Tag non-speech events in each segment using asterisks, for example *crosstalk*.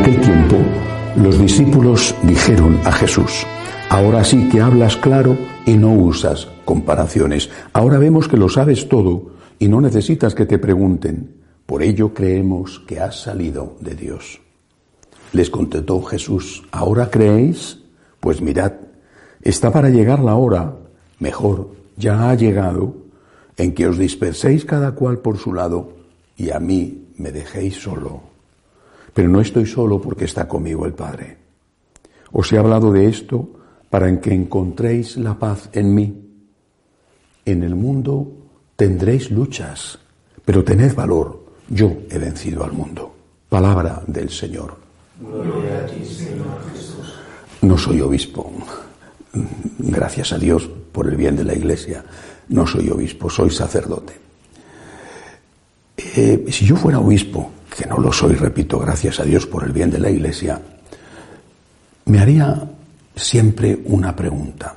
aquel tiempo, los discípulos dijeron a Jesús, ahora sí que hablas claro y no usas comparaciones. Ahora vemos que lo sabes todo y no necesitas que te pregunten. Por ello creemos que has salido de Dios. Les contestó Jesús, ¿ahora creéis? Pues mirad, está para llegar la hora, mejor, ya ha llegado, en que os disperséis cada cual por su lado y a mí me dejéis solo. Pero no estoy solo porque está conmigo el Padre. Os he hablado de esto para que encontréis la paz en mí. En el mundo tendréis luchas, pero tened valor. Yo he vencido al mundo. Palabra del Señor. Gloria a ti, Señor Jesús. No soy obispo. Gracias a Dios por el bien de la Iglesia. No soy obispo, soy sacerdote. Eh, si yo fuera obispo, que no lo soy, repito, gracias a Dios por el bien de la Iglesia, me haría siempre una pregunta,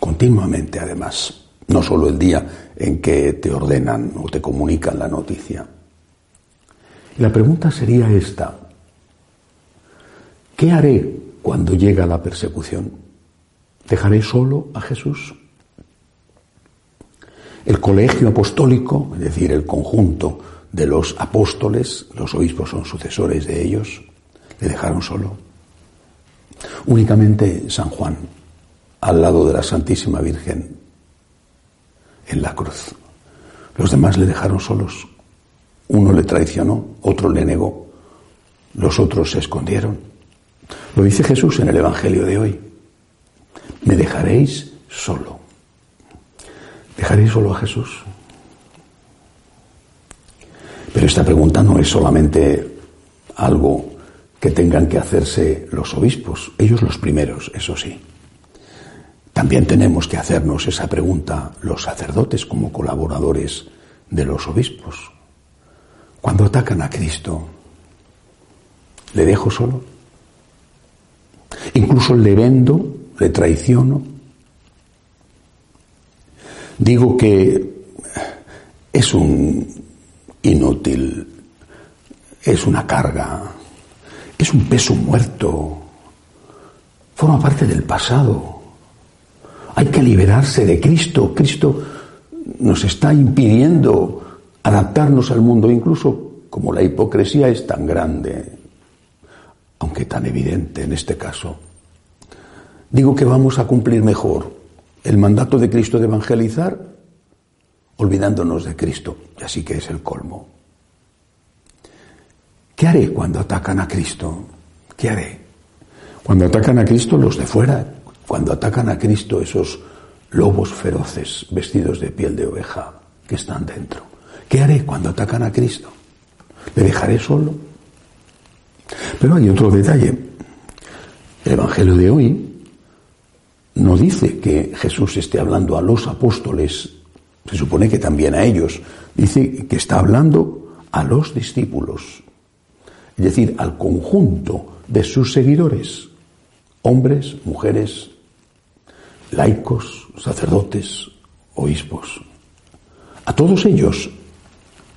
continuamente además, no solo el día en que te ordenan o te comunican la noticia. La pregunta sería esta, ¿qué haré cuando llega la persecución? ¿Dejaré solo a Jesús? El colegio apostólico, es decir, el conjunto de los apóstoles, los obispos son sucesores de ellos, le dejaron solo. Únicamente San Juan, al lado de la Santísima Virgen, en la cruz. Los demás le dejaron solos. Uno le traicionó, otro le negó, los otros se escondieron. Lo dice Jesús en el Evangelio de hoy. Me dejaréis solo. ¿Dejaréis solo a Jesús? Esta pregunta no es solamente algo que tengan que hacerse los obispos, ellos los primeros, eso sí. También tenemos que hacernos esa pregunta los sacerdotes como colaboradores de los obispos. Cuando atacan a Cristo, ¿le dejo solo? Incluso le vendo, le traiciono. Digo que es un inútil, es una carga, es un peso muerto, forma parte del pasado. Hay que liberarse de Cristo. Cristo nos está impidiendo adaptarnos al mundo, incluso como la hipocresía es tan grande, aunque tan evidente en este caso. Digo que vamos a cumplir mejor el mandato de Cristo de evangelizar olvidándonos de Cristo, y así que es el colmo. ¿Qué haré cuando atacan a Cristo? ¿Qué haré? Cuando atacan a Cristo los de fuera, cuando atacan a Cristo esos lobos feroces vestidos de piel de oveja que están dentro. ¿Qué haré cuando atacan a Cristo? ¿Le dejaré solo? Pero hay otro detalle. El Evangelio de hoy no dice que Jesús esté hablando a los apóstoles se supone que también a ellos. Dice que está hablando a los discípulos, es decir, al conjunto de sus seguidores, hombres, mujeres, laicos, sacerdotes, obispos. A todos ellos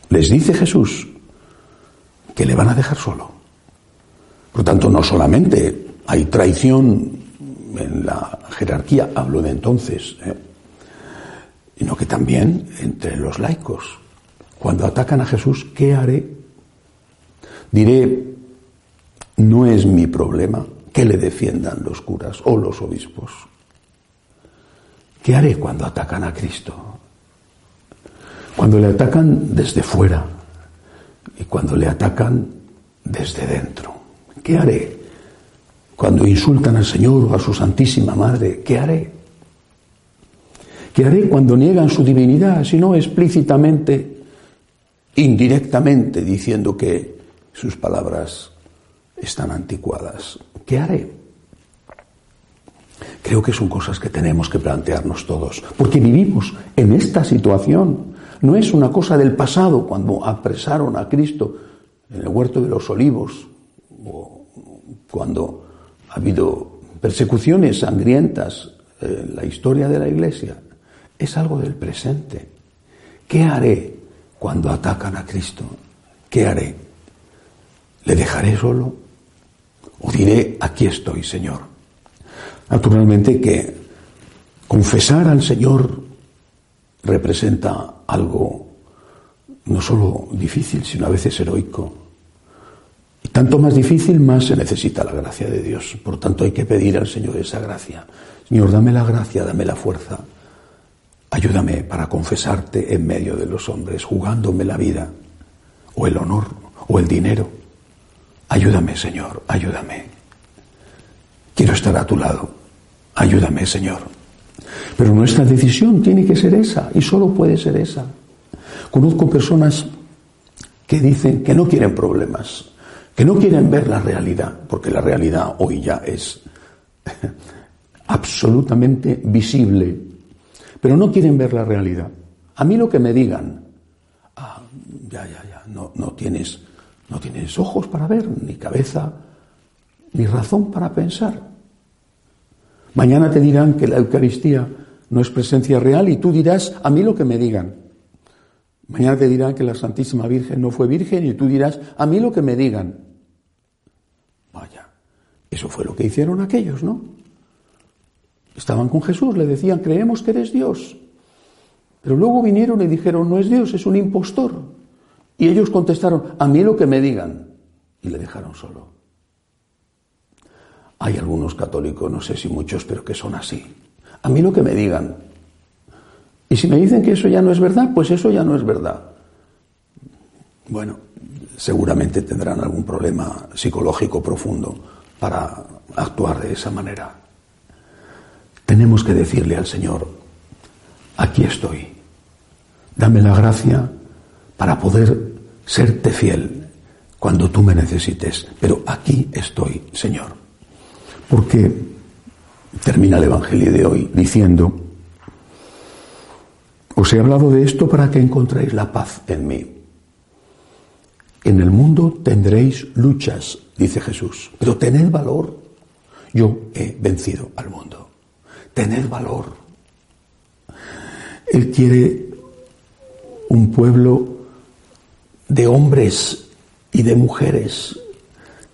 les dice Jesús que le van a dejar solo. Por lo tanto, no solamente hay traición en la jerarquía, hablo de entonces, ¿eh? Sino que también entre los laicos. Cuando atacan a Jesús, ¿qué haré? Diré, no es mi problema que le defiendan los curas o los obispos. ¿Qué haré cuando atacan a Cristo? Cuando le atacan desde fuera y cuando le atacan desde dentro. ¿Qué haré? Cuando insultan al Señor o a su Santísima Madre, ¿qué haré? ¿Qué haré cuando niegan su divinidad, si no explícitamente, indirectamente, diciendo que sus palabras están anticuadas? ¿Qué haré? Creo que son cosas que tenemos que plantearnos todos, porque vivimos en esta situación. No es una cosa del pasado cuando apresaron a Cristo en el huerto de los olivos, o cuando ha habido persecuciones sangrientas en la historia de la Iglesia es algo del presente. ¿Qué haré cuando atacan a Cristo? ¿Qué haré? ¿Le dejaré solo? O diré, aquí estoy, Señor. Naturalmente que confesar al Señor representa algo no solo difícil, sino a veces heroico. Y tanto más difícil, más se necesita la gracia de Dios. Por tanto, hay que pedir al Señor esa gracia. Señor, dame la gracia, dame la fuerza. Ayúdame para confesarte en medio de los hombres, jugándome la vida, o el honor, o el dinero. Ayúdame, Señor, ayúdame. Quiero estar a tu lado. Ayúdame, Señor. Pero nuestra decisión tiene que ser esa, y solo puede ser esa. Conozco personas que dicen que no quieren problemas, que no quieren ver la realidad, porque la realidad hoy ya es *laughs* absolutamente visible, pero no quieren ver la realidad. A mí lo que me digan, ah, ya, ya, ya, no, no, tienes, no tienes ojos para ver, ni cabeza, ni razón para pensar. Mañana te dirán que la Eucaristía no es presencia real y tú dirás a mí lo que me digan. Mañana te dirán que la Santísima Virgen no fue virgen y tú dirás a mí lo que me digan. Vaya, eso fue lo que hicieron aquellos, ¿no? Estaban con Jesús, le decían, creemos que eres Dios. Pero luego vinieron y dijeron, no es Dios, es un impostor. Y ellos contestaron, a mí lo que me digan. Y le dejaron solo. Hay algunos católicos, no sé si muchos, pero que son así. A mí lo que me digan. Y si me dicen que eso ya no es verdad, pues eso ya no es verdad. Bueno, seguramente tendrán algún problema psicológico profundo para actuar de esa manera. Tenemos que decirle al Señor, aquí estoy, dame la gracia para poder serte fiel cuando tú me necesites, pero aquí estoy, Señor. Porque termina el Evangelio de hoy diciendo, os he hablado de esto para que encontréis la paz en mí. En el mundo tendréis luchas, dice Jesús, pero tened valor. Yo he vencido al mundo. Tened valor. Él quiere un pueblo de hombres y de mujeres.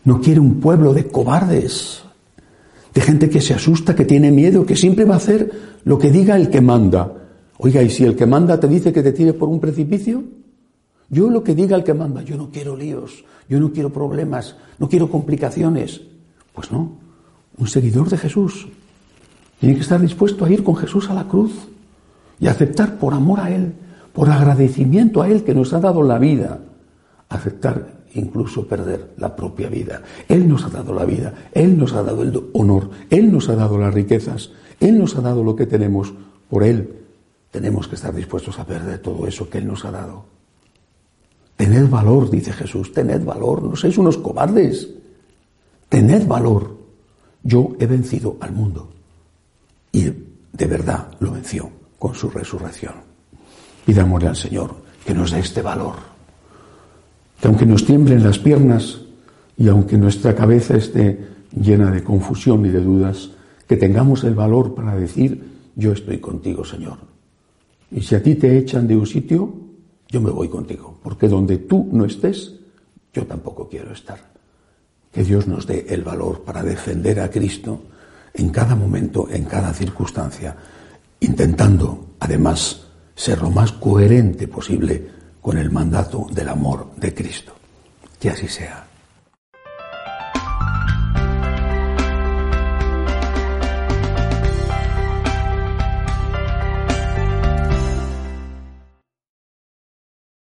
No quiere un pueblo de cobardes, de gente que se asusta, que tiene miedo, que siempre va a hacer lo que diga el que manda. Oiga, ¿y si el que manda te dice que te tires por un precipicio? Yo lo que diga el que manda, yo no quiero líos, yo no quiero problemas, no quiero complicaciones. Pues no, un seguidor de Jesús tiene que estar dispuesto a ir con Jesús a la cruz y aceptar por amor a Él, por agradecimiento a Él que nos ha dado la vida, aceptar incluso perder la propia vida. Él nos ha dado la vida, Él nos ha dado el honor, Él nos ha dado las riquezas, Él nos ha dado lo que tenemos por Él tenemos que estar dispuestos a perder todo eso que Él nos ha dado. Tened valor, dice Jesús, tened valor, no seáis unos cobardes. Tened valor. Yo he vencido al mundo. Y de verdad lo venció con su resurrección. Pidámosle al Señor que nos dé este valor. Que aunque nos tiemblen las piernas y aunque nuestra cabeza esté llena de confusión y de dudas, que tengamos el valor para decir, yo estoy contigo, Señor. Y si a ti te echan de un sitio, yo me voy contigo, porque donde tú no estés, yo tampoco quiero estar. Que Dios nos dé el valor para defender a Cristo en cada momento, en cada circunstancia, intentando, además, ser lo más coherente posible con el mandato del amor de Cristo. Que así sea.